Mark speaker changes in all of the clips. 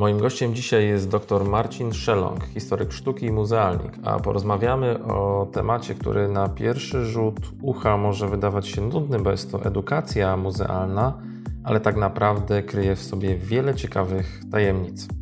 Speaker 1: Moim gościem dzisiaj jest dr Marcin Szelong, historyk sztuki i muzealnik, a porozmawiamy o temacie, który na pierwszy rzut ucha może wydawać się nudny, bo jest to edukacja muzealna, ale tak naprawdę kryje w sobie wiele ciekawych tajemnic.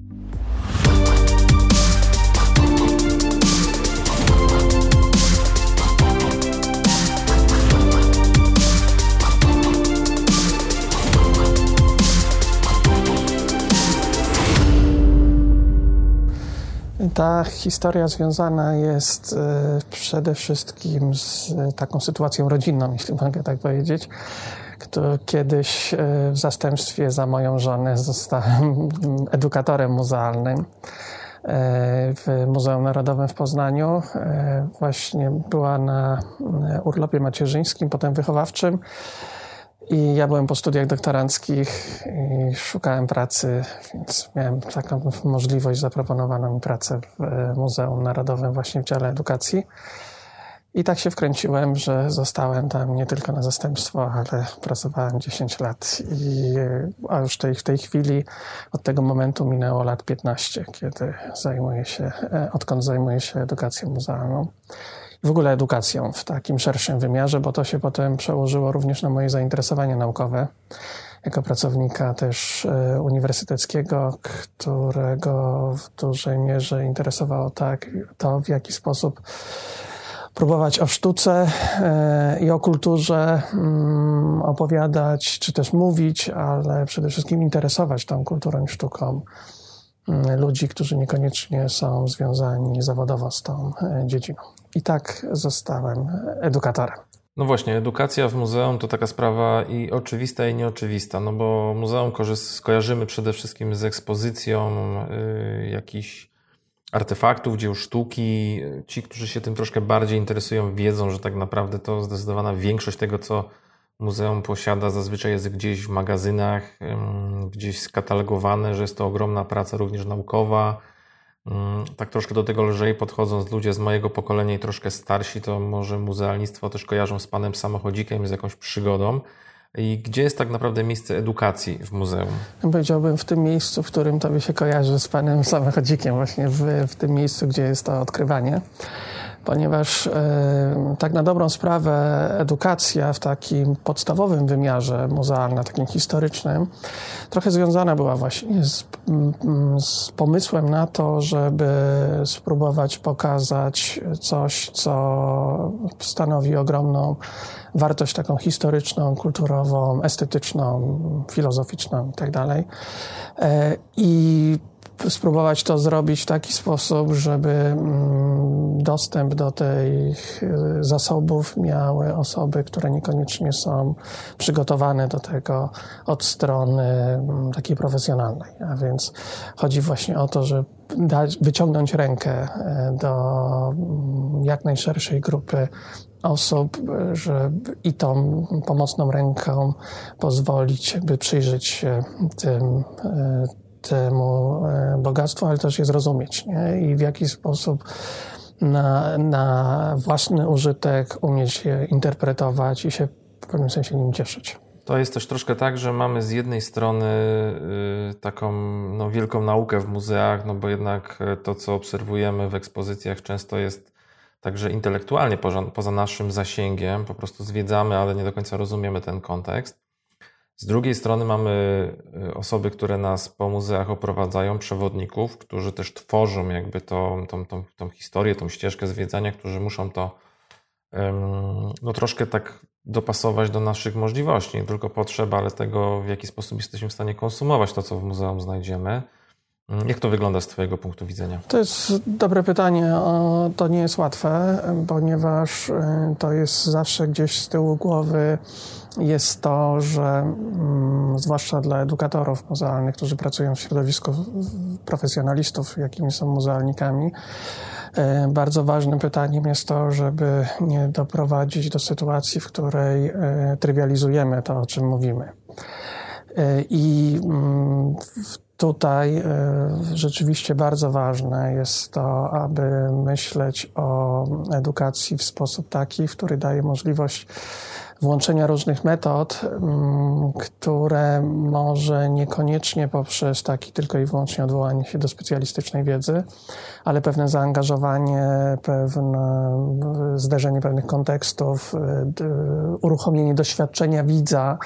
Speaker 2: Ta historia związana jest e, przede wszystkim z taką sytuacją rodzinną, jeśli mogę tak powiedzieć. Kiedyś e, w zastępstwie za moją żonę zostałem edukatorem muzealnym e, w Muzeum Narodowym w Poznaniu. Właśnie była na urlopie macierzyńskim, potem wychowawczym. I ja byłem po studiach doktoranckich i szukałem pracy, więc miałem taką możliwość, zaproponowano mi pracę w e, Muzeum Narodowym właśnie w dziale edukacji. I tak się wkręciłem, że zostałem tam nie tylko na zastępstwo, ale pracowałem 10 lat. I, a już tej, w tej chwili od tego momentu minęło lat 15, kiedy zajmuję się, e, odkąd zajmuję się edukacją muzealną w ogóle edukacją w takim szerszym wymiarze, bo to się potem przełożyło również na moje zainteresowanie naukowe. Jako pracownika też e, uniwersyteckiego, którego w dużej mierze interesowało tak, to, w jaki sposób próbować o sztuce e, i o kulturze mm, opowiadać, czy też mówić, ale przede wszystkim interesować tą kulturą i sztuką ludzi, którzy niekoniecznie są związani zawodowo z tą e, dziedziną. I tak zostałem edukatorem.
Speaker 1: No właśnie, edukacja w muzeum to taka sprawa i oczywista, i nieoczywista, no bo muzeum skojarzymy przede wszystkim z ekspozycją y, jakichś artefaktów, dzieł sztuki. Ci, którzy się tym troszkę bardziej interesują, wiedzą, że tak naprawdę to zdecydowana większość tego, co muzeum posiada, zazwyczaj jest gdzieś w magazynach, gdzieś skatalogowane, że jest to ogromna praca również naukowa Mm, tak troszkę do tego lżej podchodząc, ludzie z mojego pokolenia i troszkę starsi, to może muzealnictwo też kojarzą z panem samochodzikiem, z jakąś przygodą. I gdzie jest tak naprawdę miejsce edukacji w muzeum?
Speaker 2: Powiedziałbym w tym miejscu, w którym tobie się kojarzy z panem samochodzikiem, właśnie w, w tym miejscu, gdzie jest to odkrywanie ponieważ e, tak na dobrą sprawę edukacja w takim podstawowym wymiarze muzealnym, takim historycznym, trochę związana była właśnie z, z pomysłem na to, żeby spróbować pokazać coś, co stanowi ogromną wartość taką historyczną, kulturową, estetyczną, filozoficzną itd. Tak e, I spróbować to zrobić w taki sposób, żeby mm, dostęp do tych zasobów miały osoby, które niekoniecznie są przygotowane do tego od strony mm, takiej profesjonalnej. A więc chodzi właśnie o to, żeby dać, wyciągnąć rękę e, do mm, jak najszerszej grupy osób, żeby i tą pomocną ręką pozwolić, by przyjrzeć się tym e, temu e, bogactwu, ale też je zrozumieć nie? i w jaki sposób na, na własny użytek umieć je interpretować i się w pewnym sensie nim cieszyć.
Speaker 1: To jest też troszkę tak, że mamy z jednej strony y, taką no, wielką naukę w muzeach, no bo jednak e, to, co obserwujemy w ekspozycjach, często jest także intelektualnie poza, poza naszym zasięgiem. Po prostu zwiedzamy, ale nie do końca rozumiemy ten kontekst. Z drugiej strony mamy y, osoby, które nas po muzeach oprowadzają, przewodników, którzy też tworzą jakby tą, tą, tą, tą historię, tą ścieżkę zwiedzania, którzy muszą to no, troszkę tak dopasować do naszych możliwości. Nie tylko potrzeb, ale tego, w jaki sposób jesteśmy w stanie konsumować to, co w muzeum znajdziemy. Mm, jak to wygląda z Twojego punktu widzenia?
Speaker 2: To jest dobre pytanie. To nie jest łatwe, ponieważ y, to jest zawsze gdzieś z tyłu głowy jest to, że mm, zwłaszcza dla edukatorów muzealnych, którzy pracują w środowisku profesjonalistów, jakimi są muzealnikami, y, bardzo ważnym pytaniem jest to, żeby nie doprowadzić do sytuacji, w której y, trywializujemy to, o czym mówimy. I mm, w Tutaj e, rzeczywiście bardzo ważne jest to, aby myśleć o edukacji w sposób taki, który daje możliwość włączenia różnych metod, mm, które może niekoniecznie poprzez taki tylko i wyłącznie odwołanie się do specjalistycznej wiedzy, ale pewne zaangażowanie, pewne zderzenie pewnych kontekstów, uruchomienie doświadczenia widza,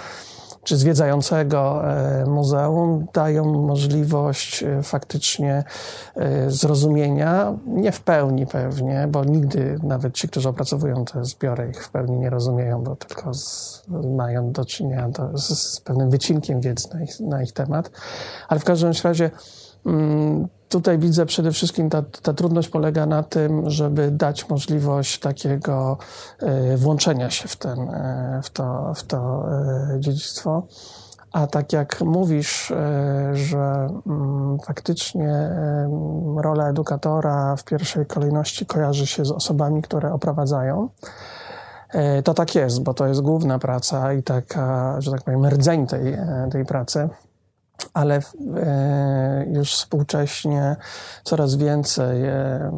Speaker 2: czy zwiedzającego e, muzeum dają możliwość e, faktycznie e, zrozumienia, nie w pełni pewnie, bo nigdy nawet ci, którzy opracowują te zbiory, ich w pełni nie rozumieją, bo tylko z, mają do czynienia do, z, z, pewnym wycinkiem wiedzy na ich, na ich temat. Ale w każdym razie mm, tutaj widzę przede wszystkim ta, ta trudność polega na tym, żeby dać możliwość takiego e, włączenia się w, ten, e, w to, w to e, dziedzictwo. A tak jak mówisz, że mm, faktycznie rola edukatora w pierwszej kolejności kojarzy się z osobami, które oprowadzają, to tak jest, bo to jest główna praca i taka, że tak powiem, rdzeń tej, tej pracy ale e, już współcześnie coraz więcej e,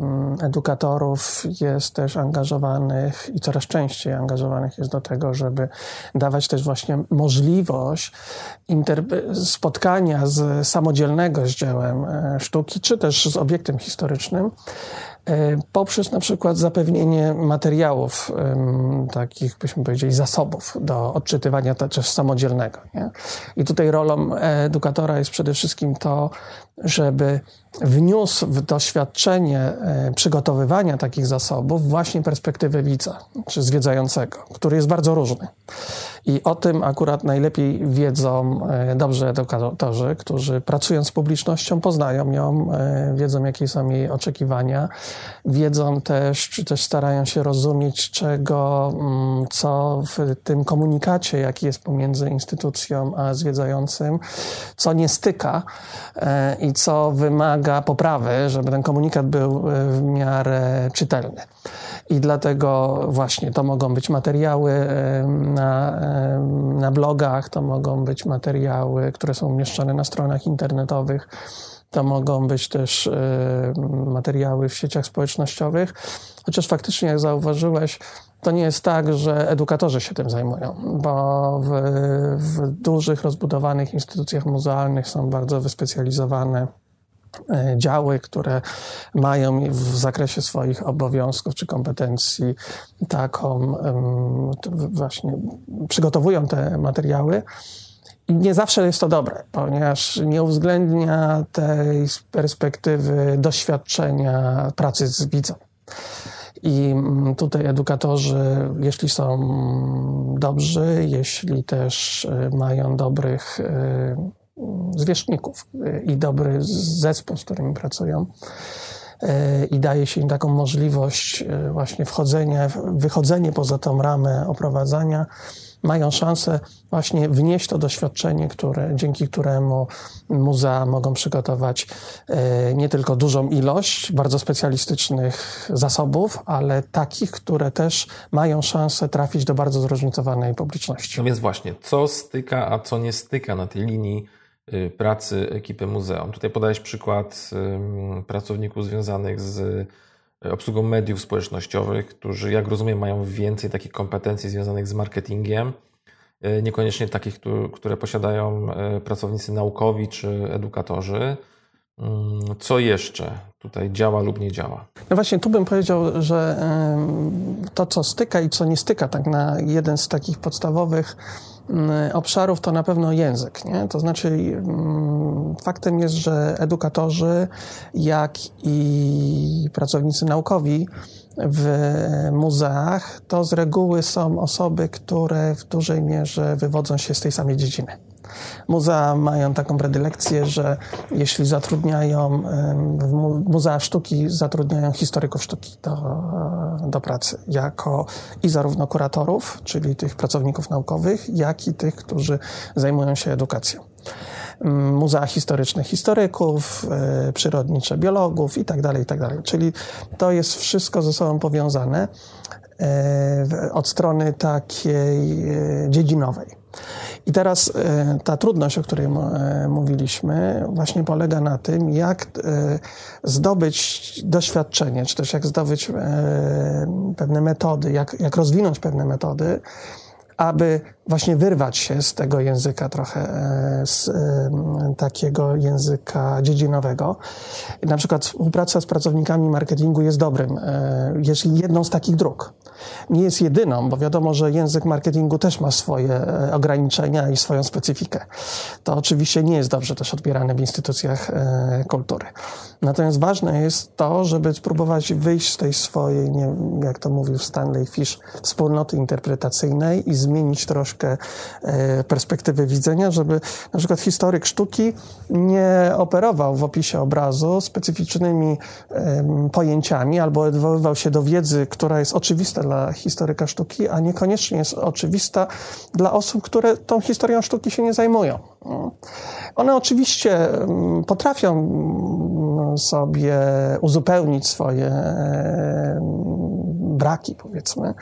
Speaker 2: edukatorów jest też angażowanych i coraz częściej angażowanych jest do tego, żeby dawać też właśnie możliwość spotkania z samodzielnego z dziełem e, sztuki, czy też z obiektem historycznym, poprzez na przykład zapewnienie materiałów, takich byśmy powiedzieli zasobów do odczytywania też samodzielnego. Nie? I tutaj rolą edukatora jest przede wszystkim to, żeby wniósł w doświadczenie e, przygotowywania takich zasobów właśnie perspektywę widza, czy zwiedzającego, który jest bardzo różny. I o tym akurat najlepiej wiedzą e, dobrze edukatorzy, którzy pracując z publicznością poznają ją, e, wiedzą jakie są jej oczekiwania, wiedzą też, czy też starają się rozumieć, czego, mm, co w tym komunikacie, jaki jest pomiędzy instytucją a zwiedzającym, co nie styka i co wymaga poprawy, żeby ten komunikat był e, w miarę czytelny. I dlatego właśnie to mogą być materiały e, na, e, na blogach, to mogą być materiały, które są umieszczane na stronach internetowych. To mogą być też materiały w sieciach społecznościowych, chociaż faktycznie, jak zauważyłeś, to nie jest tak, że edukatorzy się tym zajmują, bo w, w dużych, rozbudowanych instytucjach muzealnych są bardzo wyspecjalizowane e, działy, które mają w zakresie swoich obowiązków czy kompetencji taką właśnie przygotowują te materiały. Nie zawsze jest to dobre, ponieważ nie uwzględnia tej perspektywy doświadczenia pracy z widzem. I mm, tutaj edukatorzy, jeśli są dobrzy, jeśli też e, mają dobrych e, zwierzchników e, i dobry zespół, z którymi pracują, i daje się im taką możliwość właśnie wchodzenia, wychodzenie poza tą ramę oprowadzania, mają szansę właśnie wnieść to doświadczenie, które, dzięki któremu muzea mogą przygotować e, nie tylko dużą ilość bardzo specjalistycznych zasobów, ale takich, które też mają szansę trafić do bardzo zróżnicowanej publiczności.
Speaker 1: No więc właśnie, co styka, a co nie styka na tej linii y, pracy ekipy muzeum. Tutaj podałeś przykład pracowników związanych z obsługą mediów społecznościowych, którzy, jak rozumiem, mają więcej takich kompetencji związanych z marketingiem E, niekoniecznie takich, które posiadają e, pracownicy naukowi czy edukatorzy. Mm, co jeszcze tutaj działa lub nie działa?
Speaker 2: No właśnie, tu bym powiedział, że to, co styka i co nie styka, tak na jeden z takich podstawowych obszarów, to na pewno język. Nie? To znaczy, mm, faktem jest, że edukatorzy, jak i pracownicy naukowi, w muzeach, to z reguły są osoby, które w dużej mierze wywodzą się z tej samej dziedziny. Muzea mają taką predylekcję, że jeśli zatrudniają, muzea sztuki zatrudniają historyków sztuki do, do pracy, jako i zarówno kuratorów, czyli tych pracowników naukowych, jak i tych, którzy zajmują się edukacją. Muzea historyczne historyków, e, przyrodnicze biologów itd., tak itd. Tak Czyli to jest wszystko ze sobą powiązane e, od strony takiej e, dziedzinowej. I teraz ta trudność, o której mówiliśmy, właśnie polega na tym, jak zdobyć doświadczenie, czy też jak zdobyć pewne metody, jak, jak rozwinąć pewne metody, aby właśnie wyrwać się z tego języka trochę, e, z takiego języka dziedzinowego. Na przykład współpraca z pracownikami marketingu jest dobrym, e, jest jedną z takich dróg. Nie jest jedyną, bo wiadomo, że język marketingu też ma swoje e, ograniczenia i swoją specyfikę. To oczywiście nie jest dobrze też odbierane w instytucjach kultury. Natomiast ważne jest to, żeby spróbować wyjść z tej swojej, nie, jak to mówił Stanley Fish, wspólnoty interpretacyjnej i zmienić troszkę e, perspektywy widzenia, żeby na przykład historyk sztuki nie operował w opisie obrazu specyficznymi pojęciami albo odwoływał się do wiedzy, która jest oczywista dla historyka sztuki, a niekoniecznie jest oczywista dla osób, które tą historią sztuki się nie zajmują. One oczywiście potrafią sobie uzupełnić swoje braki, powiedzmy,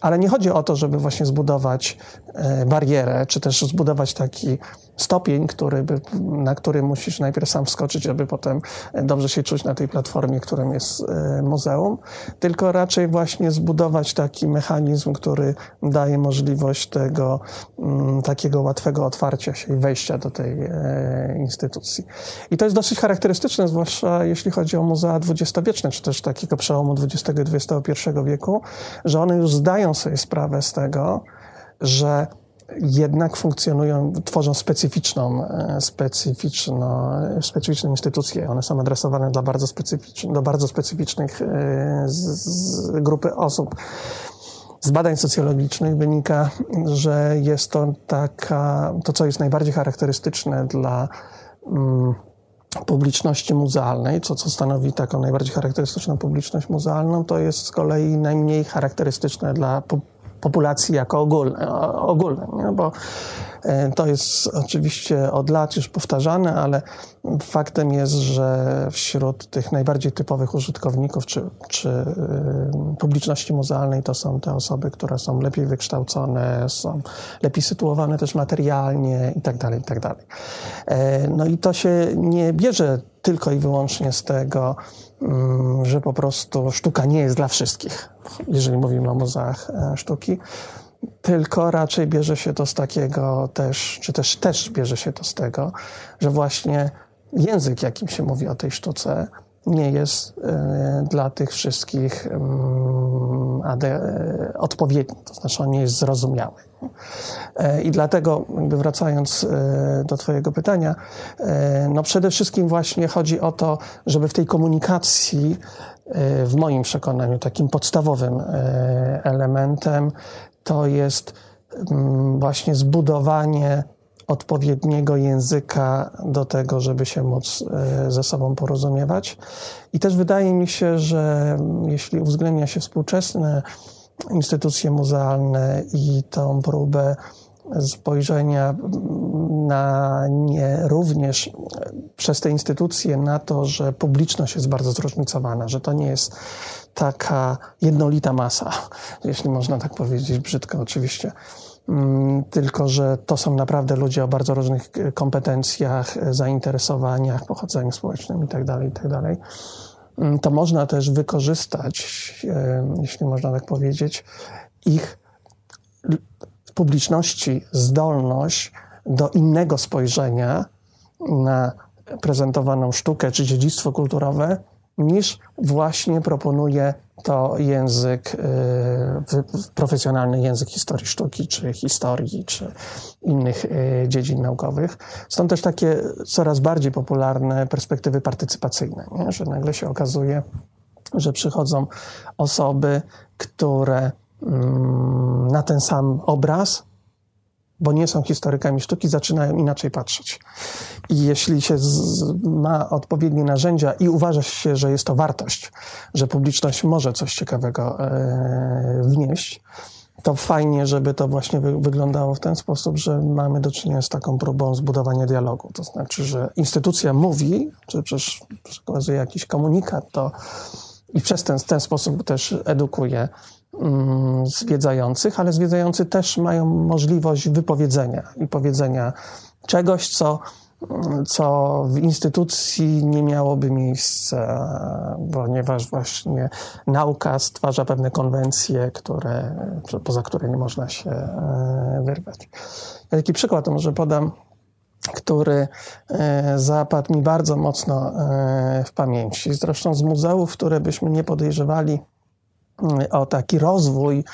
Speaker 2: ale nie chodzi o to, żeby właśnie zbudować e, barierę, czy też zbudować taki stopień, który by, na który musisz najpierw sam wskoczyć, żeby potem dobrze się czuć na tej platformie, którym jest e, muzeum, tylko raczej właśnie zbudować taki mechanizm, który daje możliwość tego mm, takiego łatwego otwarcia się i wejścia do tej e, instytucji. I to jest dosyć charakterystyczne, zwłaszcza jeśli chodzi o muzea dwudziestowieczne, czy też takiego przełomu XX i XXI wieku, że one już zdają sobie sprawę z tego, że jednak funkcjonują, tworzą specyficzną, specyficzną, specyficzne instytucje. One są adresowane dla bardzo do bardzo specyficznych e, z, z grupy osób. Z badań socjologicznych wynika, że jest to taka, to co jest najbardziej charakterystyczne dla mm, publiczności muzealnej, co, co stanowi taką najbardziej charakterystyczną publiczność muzealną, to jest z kolei najmniej charakterystyczne dla populacji jako ogólne, nie? bo e, to jest oczywiście od lat już powtarzane, ale faktem jest, że wśród tych najbardziej typowych użytkowników czy, czy e, publiczności muzealnej to są te osoby, które są lepiej wykształcone, są lepiej sytuowane też materialnie itd. Tak itd. Tak e, no i to się nie bierze tylko i wyłącznie z tego, że po prostu sztuka nie jest dla wszystkich, jeżeli mówimy o muzeach e, sztuki, tylko raczej bierze się to z takiego też, czy też też bierze się to z tego, że właśnie język, jakim się mówi o tej sztuce, nie jest e, dla tych wszystkich mm, e, odpowiedni, to znaczy on nie jest zrozumiały. E, I dlatego, wracając do Twojego pytania, no przede wszystkim właśnie chodzi o to, żeby w tej komunikacji, w moim przekonaniu, takim podstawowym elementem to jest mm, właśnie zbudowanie odpowiedniego języka do tego, żeby się móc e, ze sobą porozumiewać. I też wydaje mi się, że jeśli uwzględnia się współczesne instytucje muzealne i tą próbę spojrzenia na nie również przez te instytucje na to, że publiczność jest bardzo zróżnicowana, że to nie jest taka jednolita masa, jeśli można tak powiedzieć, brzydko oczywiście tylko że to są naprawdę ludzie o bardzo różnych e, kompetencjach, e, zainteresowaniach, pochodzeniu społecznym itd., tak itd. Tak mm, to można też wykorzystać, e, jeśli można tak powiedzieć, ich publiczności zdolność do innego spojrzenia na prezentowaną sztukę czy dziedzictwo kulturowe, niż właśnie proponuje to język, y, profesjonalny język historii sztuki, czy historii, czy innych y, dziedzin naukowych. Są też takie coraz bardziej popularne perspektywy partycypacyjne, nie? że nagle się okazuje, że przychodzą osoby, które mm, na ten sam obraz bo nie są historykami sztuki, zaczynają inaczej patrzeć. I jeśli się z, ma odpowiednie narzędzia i uważa się, że jest to wartość, że publiczność może coś ciekawego e, wnieść, to fajnie, żeby to właśnie wy, wyglądało w ten sposób, że mamy do czynienia z taką próbą zbudowania dialogu. To znaczy, że instytucja mówi, czy przecież przekazuje jakiś komunikat, to i przez ten, ten sposób też edukuje zwiedzających, ale zwiedzający też mają możliwość wypowiedzenia i powiedzenia czegoś, co co w instytucji nie miałoby miejsca, ponieważ właśnie nauka stwarza pewne konwencje, które, poza które nie można się e, wyrwać. Ja taki przykład może podam, który e, zapadł mi bardzo mocno e, w pamięci. Zresztą z muzeów, które byśmy nie podejrzewali o taki rozwój,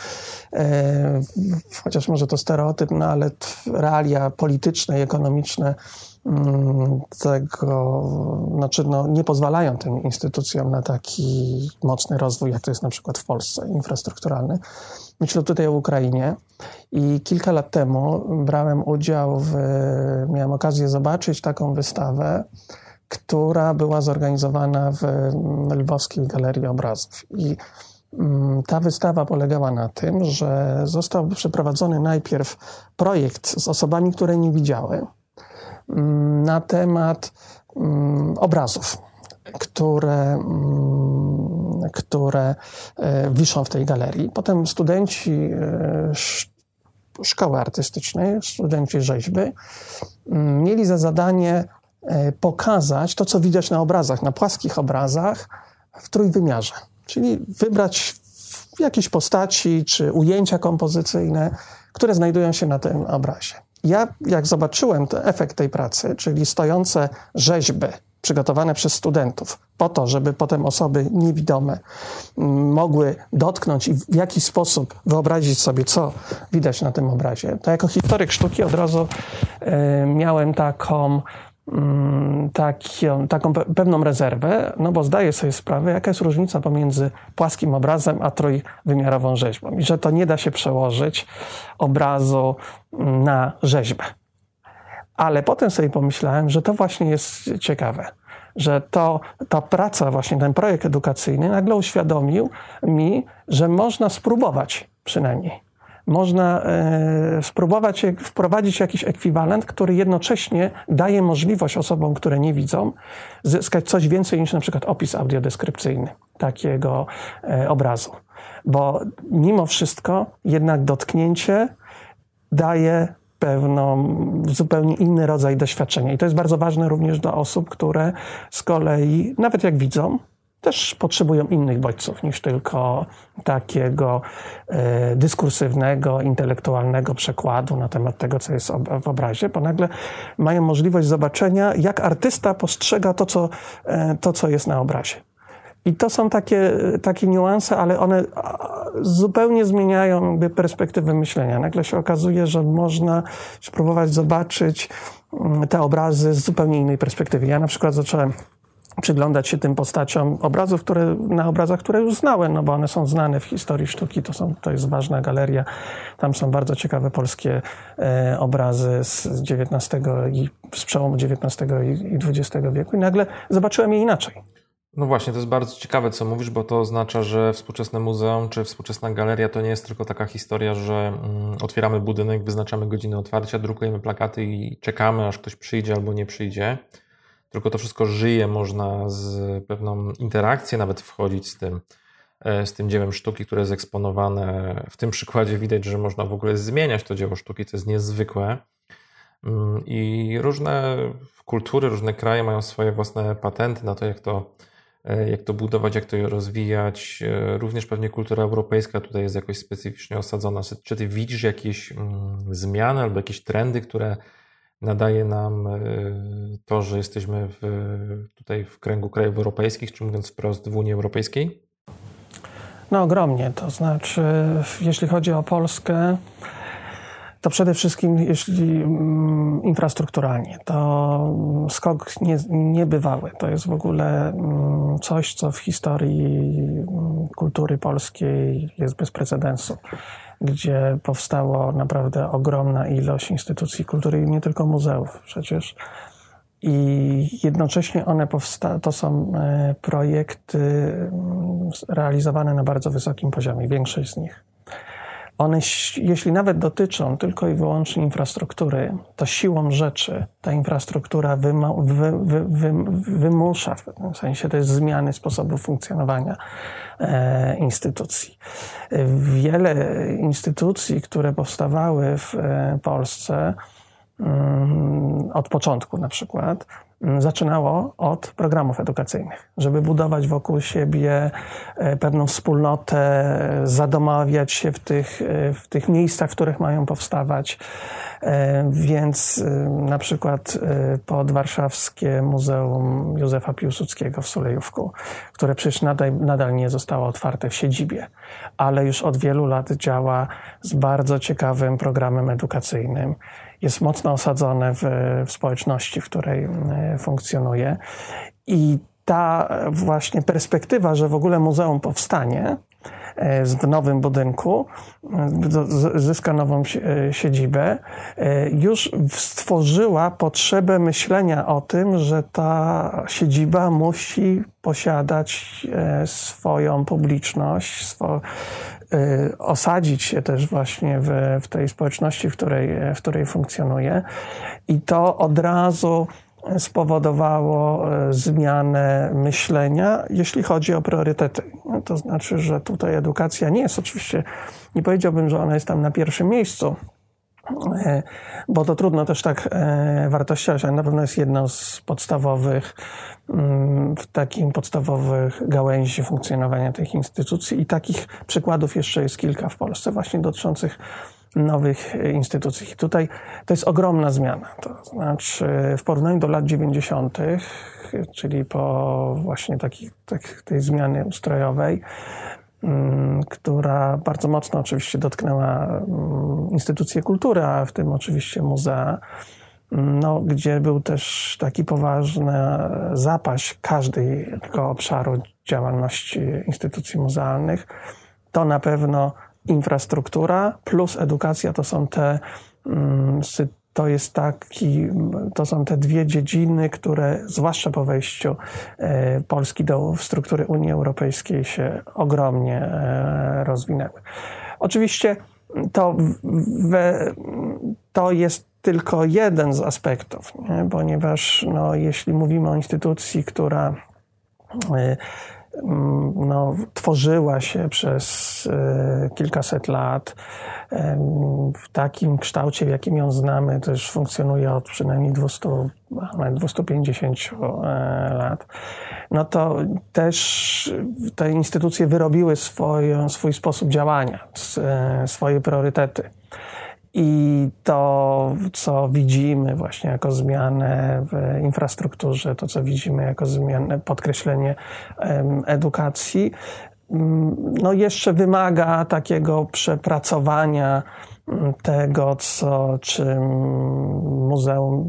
Speaker 2: chociaż może to stereotyp, no ale realia polityczne i ekonomiczne Mm, tego, znaczy no, nie pozwalają tym instytucjom na taki mocny rozwój, jak to jest na przykład w Polsce, infrastrukturalny. Myślę tutaj o Ukrainie i kilka lat temu brałem udział w, miałem okazję zobaczyć taką wystawę, która była zorganizowana w Lwowskiej Galerii Obrazów. I mm, ta wystawa polegała na tym, że został przeprowadzony najpierw projekt z osobami, które nie widziały, Mm, na temat mm, obrazów, które, mm, które e, wiszą w tej galerii. Potem studenci e, szkoły artystycznej, studenci rzeźby, mieli za zadanie e, pokazać to, co widać na obrazach, na płaskich obrazach w trójwymiarze. Czyli wybrać jakieś postaci czy ujęcia kompozycyjne, które znajdują się na tym obrazie. Ja, jak zobaczyłem ten efekt tej pracy, czyli stojące rzeźby przygotowane przez studentów, po to, żeby potem osoby niewidome mm, mogły dotknąć i w jakiś sposób wyobrazić sobie, co widać na tym obrazie, to jako historyk sztuki od razu y, miałem taką taką, taką pewną rezerwę, no bo zdaję sobie sprawę, jaka jest różnica pomiędzy płaskim obrazem a trójwymiarową rzeźbą i że to nie da się przełożyć obrazu na rzeźbę. Ale potem sobie pomyślałem, że to właśnie jest ciekawe, że to, ta praca, właśnie ten projekt edukacyjny nagle uświadomił mi, że można spróbować przynajmniej można e, spróbować wprowadzić jakiś ekwiwalent, który jednocześnie daje możliwość osobom, które nie widzą, zyskać coś więcej niż na przykład opis audiodeskrypcyjny takiego e, obrazu. Bo mimo wszystko jednak dotknięcie daje pewną, zupełnie inny rodzaj doświadczenia. I to jest bardzo ważne również dla osób, które z kolei, nawet jak widzą, też potrzebują innych bodźców niż tylko takiego e, dyskursywnego, intelektualnego przekładu na temat tego, co jest w obrazie, bo nagle mają możliwość zobaczenia, jak artysta postrzega to, co, e, to, co jest na obrazie. I to są takie, takie niuanse, ale one zupełnie zmieniają perspektywę myślenia. Nagle się okazuje, że można spróbować zobaczyć mm, te obrazy z zupełnie innej perspektywy. Ja na przykład zacząłem przyglądać się tym postaciom obrazów, które, na obrazach, które już znałem, no bo one są znane w historii sztuki, to, są, to jest ważna galeria. Tam są bardzo ciekawe polskie e, obrazy z XIX i z przełomu XIX i, i XX wieku i nagle zobaczyłem je inaczej.
Speaker 1: No właśnie, to jest bardzo ciekawe, co mówisz, bo to oznacza, że współczesne muzeum czy współczesna galeria to nie jest tylko taka historia, że mm, otwieramy budynek, wyznaczamy godziny otwarcia, drukujemy plakaty i czekamy, aż ktoś przyjdzie albo nie przyjdzie tylko to wszystko żyje, można z pewną interakcję nawet wchodzić z tym, e, z tym dziełem sztuki, które jest eksponowane. W tym przykładzie widać, że można w ogóle zmieniać to dzieło sztuki, co jest niezwykłe. Mm, I różne kultury, różne kraje mają swoje własne patenty na to, jak to, e, jak to budować, jak to rozwijać. E, również pewnie kultura europejska tutaj jest jakoś specyficznie osadzona. Czy ty widzisz jakieś mm, zmiany albo jakieś trendy, które nadaje nam e, to, że jesteśmy w, tutaj w kręgu krajów europejskich, czy mówiąc wprost w Unii Europejskiej?
Speaker 2: No ogromnie, to znaczy jeśli chodzi o Polskę, to przede wszystkim jeśli mm, infrastrukturalnie, to skok nie, niebywały. To jest w ogóle mm, coś, co w historii mm, kultury polskiej jest bez precedensu gdzie powstało naprawdę ogromna ilość instytucji kultury i nie tylko muzeów przecież. I jednocześnie one powsta- to są e, projekty mm, realizowane na bardzo wysokim poziomie, większość z nich. One, jeśli nawet dotyczą tylko i wyłącznie infrastruktury, to siłą rzeczy ta infrastruktura wyma, wy, wy, wy, wymusza, w pewnym sensie jest zmiany sposobu funkcjonowania e, instytucji. Wiele instytucji, które powstawały w e, Polsce, mm, od początku na przykład, zaczynało od programów edukacyjnych, żeby budować wokół siebie e, pewną wspólnotę, zadomawiać się w tych, e, w tych miejscach, w których mają powstawać. E, więc na przykład podwarszawskie Muzeum Józefa Piłsudskiego w Sulejówku, które przecież nadal, nadal nie zostało otwarte w siedzibie, ale już od wielu lat działa z bardzo ciekawym programem edukacyjnym jest mocno osadzone w, w społeczności, w której e, funkcjonuje. I ta właśnie perspektywa, że w ogóle muzeum powstanie, e, w nowym budynku, e, zyska nową siedzibę, już stworzyła potrzebę myślenia o tym, że ta siedziba musi posiadać swoją publiczność, osadzić się też właśnie w, w tej społeczności, w której, w której funkcjonuje. I to od razu spowodowało y, zmianę myślenia, jeśli chodzi o priorytety. No, to znaczy, że tutaj edukacja nie jest oczywiście, nie powiedziałbym, że ona jest tam na pierwszym miejscu, E, bo to trudno też tak e, wartościować, ale na pewno jest jedną z podstawowych, mm, w takim podstawowych gałęzi funkcjonowania tych instytucji i takich przykładów jeszcze jest kilka w Polsce właśnie dotyczących nowych instytucji. I tutaj to jest ogromna zmiana. To znaczy w porównaniu do lat 90., czyli po właśnie takiej, tak, tej zmiany ustrojowej, Mm, która bardzo mocno oczywiście dotknęła mm, instytucje kultury, a w tym oczywiście muzea, mm, no, gdzie był też taki poważny zapaść każdego obszaru działalności instytucji muzealnych. To na pewno infrastruktura plus edukacja to są te to jest taki, to są te dwie dziedziny, które zwłaszcza po wejściu e, Polski do struktury Unii Europejskiej się ogromnie e, rozwinęły. Oczywiście to, we, to jest tylko jeden z aspektów, nie? ponieważ no, jeśli mówimy o instytucji, która e, no, tworzyła się przez kilkaset lat, w takim kształcie, w jakim ją znamy, już funkcjonuje od przynajmniej 200, nawet 250 e, lat, no to też te instytucje wyrobiły swoje, swój sposób działania, e, swoje priorytety. I to, co widzimy właśnie jako zmianę w infrastrukturze, to, co widzimy jako zmianę, podkreślenie edukacji, Mm, no jeszcze wymaga takiego przepracowania mm, tego, co, czym muzeum,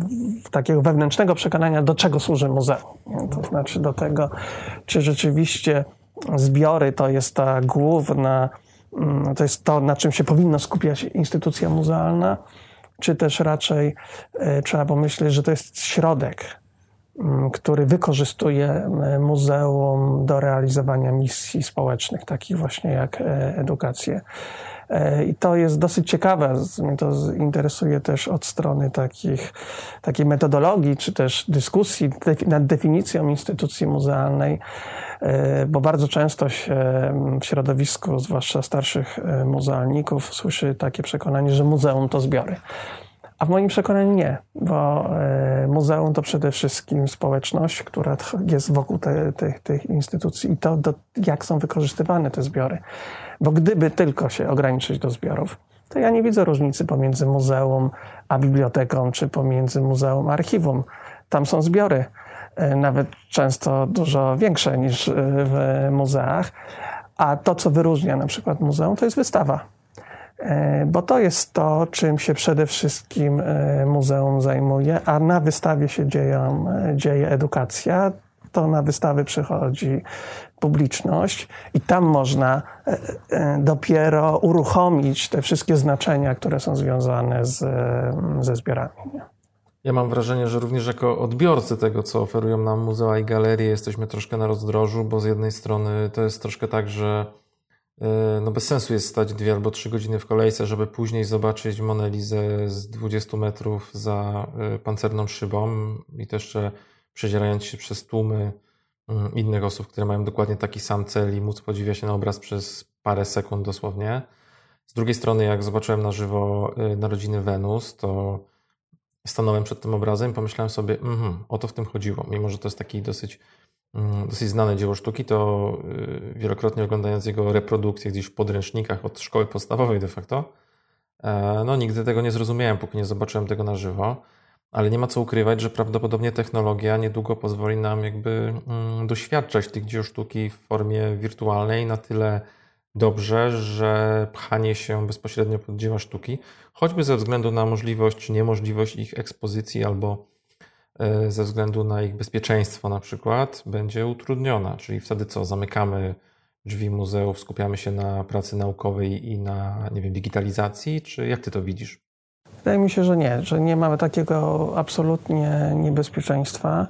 Speaker 2: takiego wewnętrznego przekonania, do czego służy muzeum. To znaczy do tego, czy rzeczywiście zbiory to jest ta główna, to jest to, na czym się powinna skupiać instytucja muzealna, czy też raczej e, trzeba pomyśleć, że to jest środek Mm, który wykorzystuje e, muzeum do realizowania misji społecznych, takich właśnie jak e, edukację. E, I to jest dosyć ciekawe. Mnie to interesuje też od strony takich, takiej metodologii, czy też dyskusji nad definicją instytucji muzealnej, bo bardzo często się w środowisku, zwłaszcza starszych muzealników, słyszy takie przekonanie, że muzeum to zbiory. A w moim przekonaniu nie, bo e, muzeum to przede wszystkim społeczność, która jest wokół tych te instytucji i to, do, jak są wykorzystywane te zbiory. Bo gdyby tylko się ograniczyć do zbiorów, to ja nie widzę różnicy pomiędzy muzeum a biblioteką, czy pomiędzy muzeum a archiwum. Tam są zbiory, e, nawet często dużo większe niż e, w muzeach. A to, co wyróżnia na przykład muzeum, to jest wystawa E, bo to jest to, czym się przede wszystkim muzeum zajmuje, a na wystawie się dzieją, dzieje edukacja. To na wystawy przychodzi publiczność i tam można dopiero uruchomić te wszystkie znaczenia, które są związane z, ze zbiorami.
Speaker 1: Ja mam wrażenie, że również jako odbiorcy tego, co oferują nam muzea i galerie, jesteśmy troszkę na rozdrożu, bo z jednej strony to jest troszkę tak, że E, no bez sensu jest stać dwie albo trzy godziny w kolejce, żeby później zobaczyć Monelizę z 20 metrów za e, pancerną szybą i to jeszcze przedzierając się przez tłumy mm, innych osób, które mają dokładnie taki sam cel i móc podziwiać się na obraz przez parę sekund dosłownie. Z drugiej strony, jak zobaczyłem na żywo e, narodziny Wenus, to stanąłem przed tym obrazem i pomyślałem sobie, mm, o to w tym chodziło. Mimo, że to jest taki dosyć, mm, dosyć znane dzieło sztuki, to y, wielokrotnie oglądając jego reprodukcję gdzieś w podręcznikach od szkoły podstawowej de facto, e, no nigdy tego nie zrozumiałem, póki nie zobaczyłem tego na żywo. Ale nie ma co ukrywać, że prawdopodobnie technologia niedługo pozwoli nam jakby mm, doświadczać tych dzieł sztuki w formie wirtualnej na tyle dobrze, że pchanie się bezpośrednio pod dzieła sztuki, choćby ze względu na możliwość niemożliwość ich ekspozycji albo e, ze względu na ich bezpieczeństwo na przykład, będzie utrudniona. Czyli wtedy co? Zamykamy drzwi muzeów, skupiamy się na pracy naukowej i na, nie wiem, digitalizacji, czy jak ty to widzisz?
Speaker 2: Wydaje mi się, że nie, że nie mamy takiego absolutnie niebezpieczeństwa,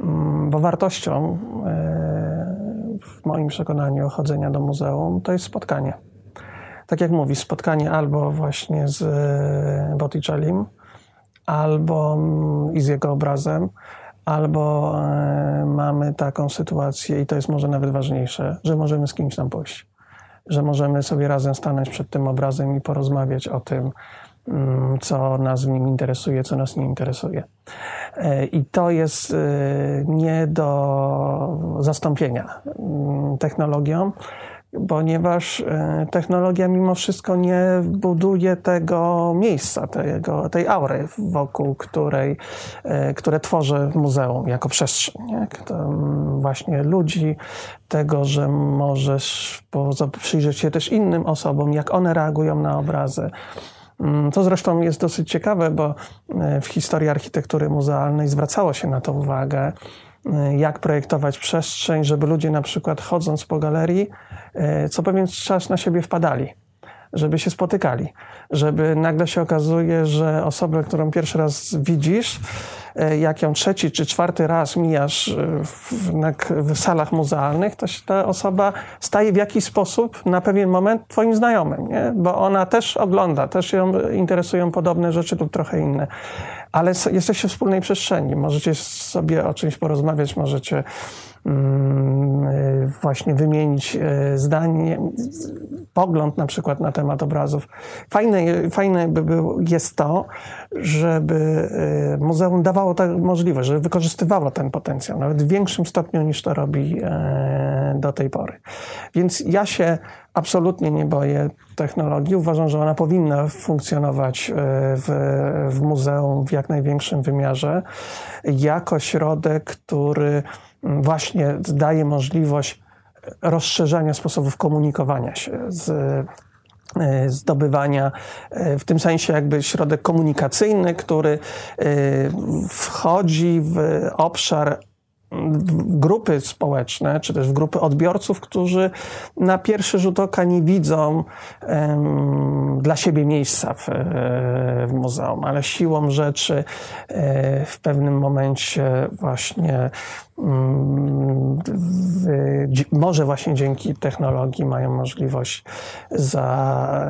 Speaker 2: mm, bo wartością e, w moim przekonaniu chodzenia do muzeum to jest spotkanie. Tak jak mówisz, spotkanie albo właśnie z e, Botticellim, albo mm, i z jego obrazem, albo e, mamy taką sytuację, i to jest może nawet ważniejsze, że możemy z kimś tam pójść. Że możemy sobie razem stanąć przed tym obrazem i porozmawiać o tym, co nas w nim interesuje, co nas nie interesuje. E, I to jest e, nie do zastąpienia mm, technologią, ponieważ e, technologia mimo wszystko nie buduje tego miejsca, tego, tej aury, wokół której, które tworzy muzeum jako przestrzeń. Mm, właśnie ludzi, tego, że możesz przyjrzeć się też innym osobom, jak one reagują na obrazy. Mm, to zresztą jest dosyć ciekawe, bo e, w historii architektury muzealnej zwracało się na to uwagę, e, jak projektować przestrzeń, żeby ludzie na przykład chodząc po galerii, e, co pewien czas na siebie wpadali, żeby się spotykali, żeby nagle się okazuje, że osobę, którą pierwszy raz widzisz, jak ją trzeci czy czwarty raz mijasz e, w, w salach muzealnych, to ta osoba staje w jakiś sposób na pewien moment twoim znajomym, nie? bo ona też ogląda, też ją interesują podobne rzeczy lub trochę inne. Ale jesteście w wspólnej przestrzeni, możecie sobie o czymś porozmawiać, możecie właśnie wymienić y, zdanie, pogląd na przykład na temat obrazów. Fajne, fajne by było, jest to, żeby y, muzeum dawało tę możliwość, żeby wykorzystywało ten potencjał, nawet w większym stopniu niż to robi e, do tej pory. Więc ja się absolutnie nie boję technologii. Uważam, że ona powinna funkcjonować e, w, w muzeum w jak największym wymiarze jako środek, który właśnie daje możliwość rozszerzania sposobów komunikowania się z e, zdobywania, e, w tym sensie jakby środek komunikacyjny, który e, wchodzi w obszar grupy społeczne, czy też w grupy odbiorców, którzy na pierwszy rzut oka nie widzą um, dla siebie miejsca w, w muzeum, ale siłą rzeczy w pewnym momencie właśnie może właśnie dzięki technologii mają możliwość za,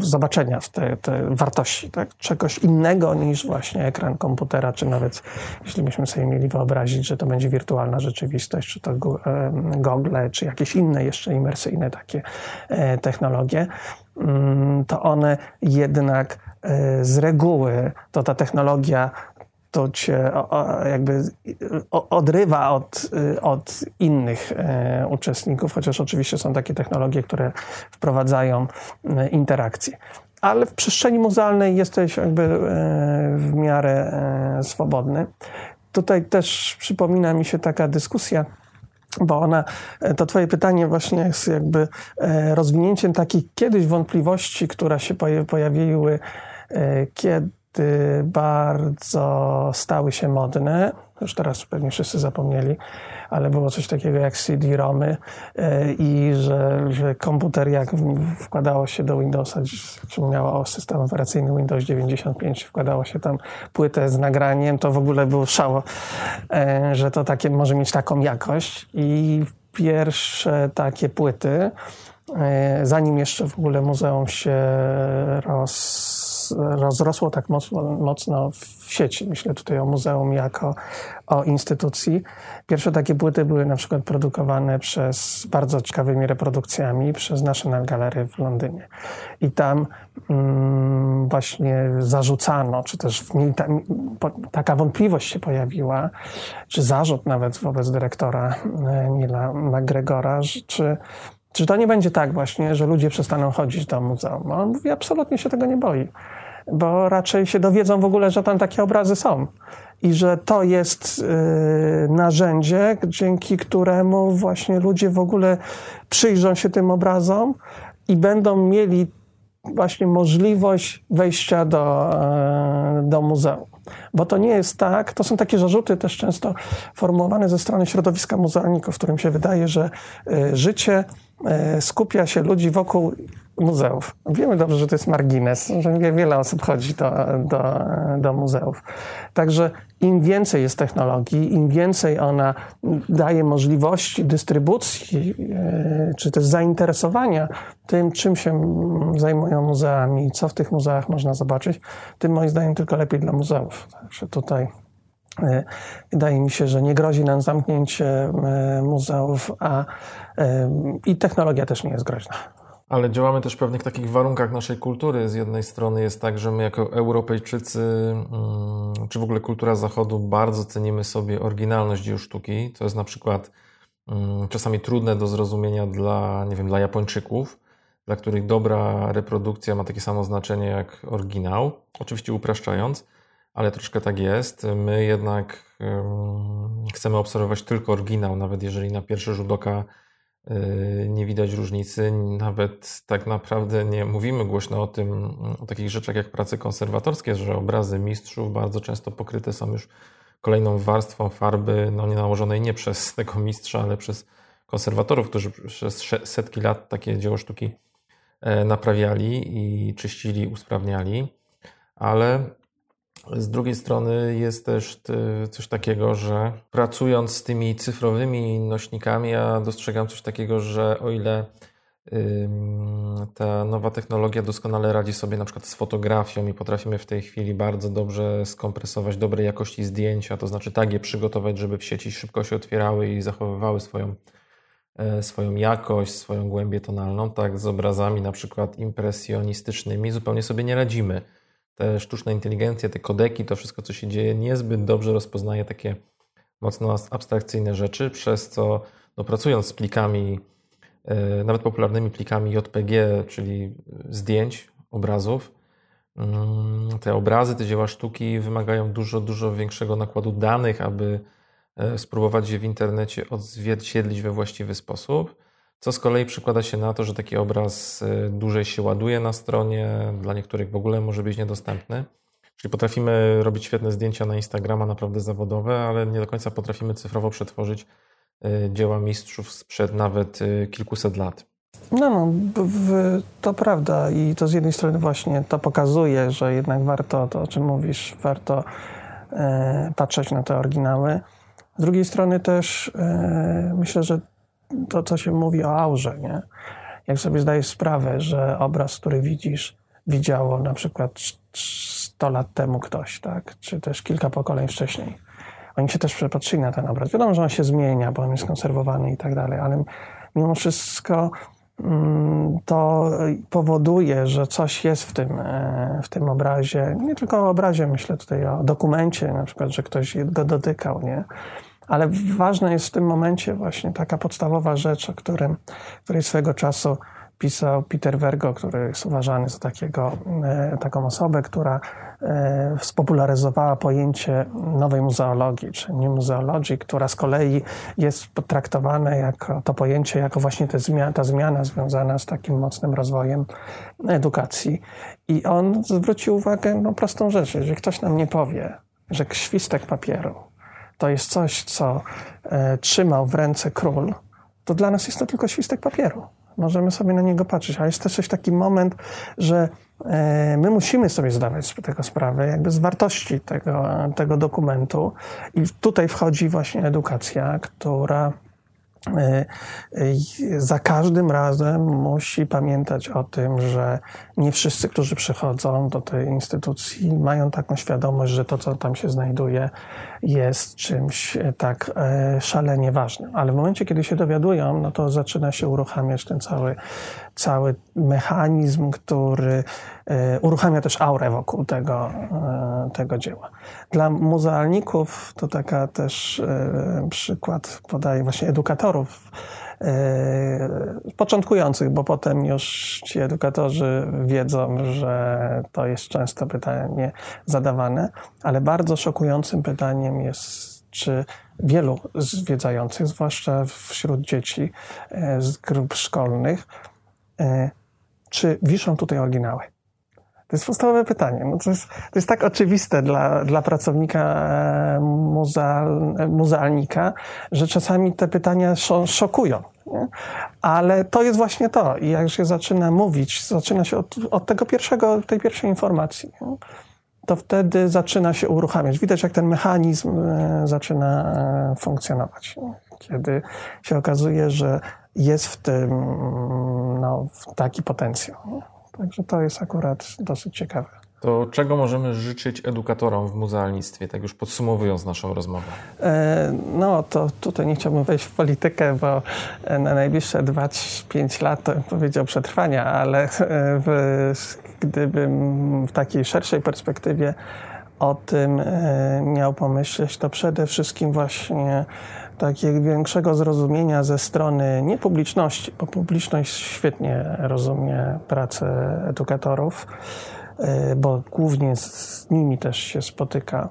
Speaker 2: zobaczenia te, te wartości, tak? czegoś innego niż właśnie ekran komputera, czy nawet jeśli byśmy sobie mieli wyobrazić, że to będzie wirtualna rzeczywistość, czy to Google, czy jakieś inne jeszcze imersyjne takie e, technologie, mm, to one jednak e, z reguły to ta technologia to cię jakby odrywa od, od innych e, uczestników, chociaż oczywiście są takie technologie, które wprowadzają e, interakcje. Ale w przestrzeni muzealnej jesteś jakby e, w miarę swobodny. Tutaj też przypomina mi się taka dyskusja, bo ona, to Twoje pytanie właśnie jest jakby rozwinięciem takich kiedyś wątpliwości, które się pojawiły, kiedy bardzo stały się modne. Już teraz pewnie wszyscy zapomnieli, ale było coś takiego jak CD-ROMy e, i że, że komputer jak wkładało się do Windowsa, czy miało system operacyjny Windows 95, wkładało się tam płytę z nagraniem, to w ogóle było szało, e, że to takie może mieć taką jakość i pierwsze takie płyty, e, zanim jeszcze w ogóle muzeum się roz roz, rozrosło tak mocno, mocno w sieci. Myślę tutaj o muzeum jako o instytucji. Pierwsze takie płyty były na przykład produkowane przez bardzo ciekawymi reprodukcjami przez National Gallery w Londynie. I tam mm, właśnie zarzucano, czy też w ta, taka wątpliwość się pojawiła, czy zarzut nawet wobec dyrektora e, Nila McGregora, czy czy to nie będzie tak właśnie, że ludzie przestaną chodzić do muzeum? On mówi, absolutnie się tego nie boi, bo raczej się dowiedzą w ogóle, że tam takie obrazy są i że to jest y, narzędzie, dzięki któremu właśnie ludzie w ogóle przyjrzą się tym obrazom i będą mieli właśnie możliwość wejścia do, e, do muzeum. Bo to nie jest tak, to są takie zarzuty też często formułowane ze strony środowiska muzealników, którym się wydaje, że e, życie skupia się ludzi wokół muzeów. Wiemy dobrze, że to jest margines, że wiele osób chodzi do, do, do muzeów. Także im więcej jest technologii, im więcej ona daje możliwości dystrybucji, e, czy też zainteresowania tym, czym się zajmują muzeami, co w tych muzeach można zobaczyć, tym moim zdaniem tylko lepiej dla muzeów. Także tutaj e, Wydaje mi się, że nie grozi nam zamknięcie e, muzeów, a i technologia też nie jest groźna.
Speaker 1: Ale działamy też w pewnych takich warunkach naszej kultury. Z jednej strony jest tak, że my jako Europejczycy, mm, czy w ogóle kultura Zachodu, bardzo cenimy sobie oryginalność dzieł sztuki. To jest na przykład mm, czasami trudne do zrozumienia dla, nie wiem, dla Japończyków, dla których dobra reprodukcja ma takie samo znaczenie jak oryginał. Oczywiście upraszczając, ale troszkę tak jest. My jednak chcemy obserwować tylko oryginał, nawet jeżeli na pierwszy rzut oka Yy, nie widać różnicy. Nawet tak naprawdę nie mówimy głośno o tym, o takich rzeczach jak prace konserwatorskie, że obrazy mistrzów bardzo często pokryte są już kolejną warstwą farby, no nie nałożonej nie przez tego mistrza, ale przez konserwatorów, którzy przez setki lat takie dzieło sztuki e, naprawiali i czyścili, usprawniali. Ale z drugiej strony jest też coś takiego, że pracując z tymi cyfrowymi nośnikami, ja dostrzegam coś takiego, że o ile ta nowa technologia doskonale radzi sobie na przykład z fotografią i potrafimy w tej chwili bardzo dobrze skompresować dobrej jakości zdjęcia, to znaczy tak je przygotować, żeby w sieci szybko się otwierały i zachowywały swoją, e, swoją jakość, swoją głębię tonalną, tak z obrazami na przykład impresjonistycznymi zupełnie sobie nie radzimy te sztuczne inteligencje, te kodeki, to wszystko, co się dzieje, niezbyt dobrze rozpoznaje takie mocno abstrakcyjne rzeczy, przez co no, pracując z plikami, e, nawet popularnymi plikami JPG, czyli zdjęć, obrazów, mm, te obrazy, te dzieła sztuki wymagają dużo, dużo większego nakładu danych, aby e, spróbować je w internecie odzwierciedlić we właściwy sposób co z kolei przekłada się na to, że taki obraz y, dłużej się ładuje na stronie, dla niektórych w ogóle może być niedostępny. Czyli potrafimy robić świetne zdjęcia na Instagrama, naprawdę zawodowe, ale nie do końca potrafimy cyfrowo przetworzyć y, dzieła mistrzów sprzed nawet y, kilkuset lat.
Speaker 2: No, no to prawda i to z jednej strony właśnie to pokazuje, że jednak warto, to o czym mówisz, warto e, patrzeć na te oryginały. Z drugiej strony też e, myślę, że to, co się mówi o aurze, nie? Jak sobie zdajesz sprawę, że obraz, który widzisz, widziało na przykład 100 lat temu ktoś, tak? Czy też kilka pokoleń wcześniej. Oni się też przepatrzyli na ten obraz. Wiadomo, że on się zmienia, bo on jest konserwowany i tak dalej, ale mimo wszystko mm, to powoduje, że coś jest w tym, e, w tym obrazie. Nie tylko o obrazie, myślę tutaj o dokumencie, na przykład, że ktoś go dotykał, nie? Ale ważna jest w tym momencie właśnie taka podstawowa rzecz, o którym, której swego czasu pisał Peter Vergo, który jest uważany za takiego, e, taką osobę, która e, spopularyzowała pojęcie nowej muzeologii, czy new muzeologii, która z kolei jest potraktowane jako to pojęcie, jako właśnie te zmiana, ta zmiana związana z takim mocnym rozwojem edukacji. I on zwrócił uwagę na no, prostą rzecz, jeżeli ktoś nam nie powie, że świstek papieru to jest coś, co e, trzymał w ręce król, to dla nas jest to tylko świstek papieru. Możemy sobie na niego patrzeć, ale jest też taki moment, że e, my musimy sobie zdawać z tego sprawę, jakby z wartości tego, tego dokumentu. I tutaj wchodzi właśnie edukacja, która za każdym razem musi pamiętać o tym, że nie wszyscy, którzy przychodzą do tej instytucji, mają taką świadomość, że to, co tam się znajduje, jest czymś e, tak e, szalenie ważnym. Ale w momencie, kiedy się dowiadują, no to zaczyna się uruchamiać ten cały, cały mechanizm, który e, uruchamia też aurę wokół tego, tego dzieła. Dla muzealników to taka też przykład podaje właśnie edukatorów początkujących, bo potem już ci edukatorzy wiedzą, że to jest często pytanie zadawane, ale bardzo szokującym pytaniem jest, czy wielu zwiedzających, zwłaszcza wśród dzieci e, z grup szkolnych, e, czy wiszą tutaj oryginały? To jest podstawowe pytanie. No to, jest, to jest tak oczywiste dla, dla pracownika e, muzeal, muzealnika, że czasami te pytania szokują. Nie? Ale to jest właśnie to. I jak się zaczyna mówić, zaczyna się od, od tego pierwszego, tej pierwszej informacji, nie? to wtedy zaczyna się uruchamiać. Widać, jak ten mechanizm e, zaczyna e, funkcjonować. Kiedy się okazuje, że jest w tym no, taki potencjał. Także to jest akurat dosyć ciekawe.
Speaker 1: To czego możemy życzyć edukatorom w muzealnictwie, tak już podsumowując naszą rozmowę? E,
Speaker 2: no to tutaj nie chciałbym wejść w politykę, bo na najbliższe 2-5 lat to bym powiedział przetrwania, ale e, w, gdybym w takiej szerszej perspektywie o tym e, miał pomyśleć, to przede wszystkim właśnie takiego większego zrozumienia ze strony nie publiczności, bo publiczność świetnie rozumie pracę edukatorów, e, bo głównie z nimi też się spotyka,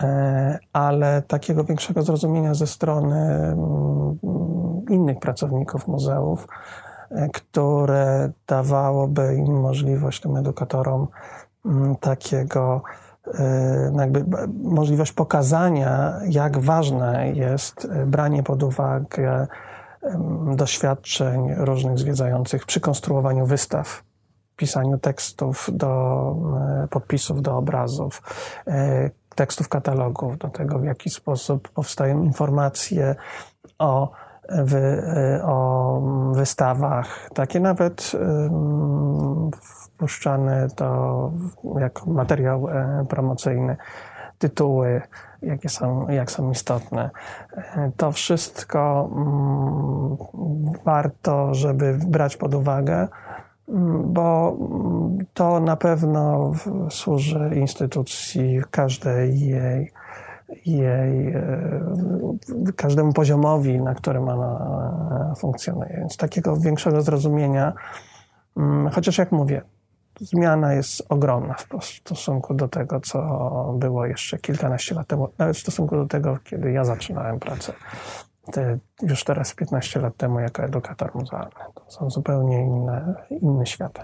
Speaker 2: e, ale takiego większego zrozumienia ze strony mm, innych pracowników muzeów, e, które dawałoby im możliwość tym edukatorom mm, takiego jakby możliwość pokazania, jak ważne jest e, branie pod uwagę doświadczeń różnych zwiedzających przy konstruowaniu wystaw, pisaniu tekstów do e, podpisów do obrazów, tekstów katalogów, do tego, w jaki sposób powstają informacje o wy, o wystawach, takie nawet wpuszczane to jako materiał e, promocyjny, tytuły, jakie są, jak są istotne. E, to wszystko mm, warto, żeby brać pod uwagę, mm, bo mm, to na pewno służy instytucji, każdej jej jej, e, każdemu poziomowi, na którym ona e, funkcjonuje. Więc takiego większego zrozumienia, mm, chociaż jak mówię, zmiana jest ogromna w stosunku do tego, co było jeszcze kilkanaście lat temu, nawet w stosunku do tego, kiedy ja zaczynałem pracę. Te, już teraz 15 lat temu jako edukator muzealny. To są zupełnie inne, inne światy.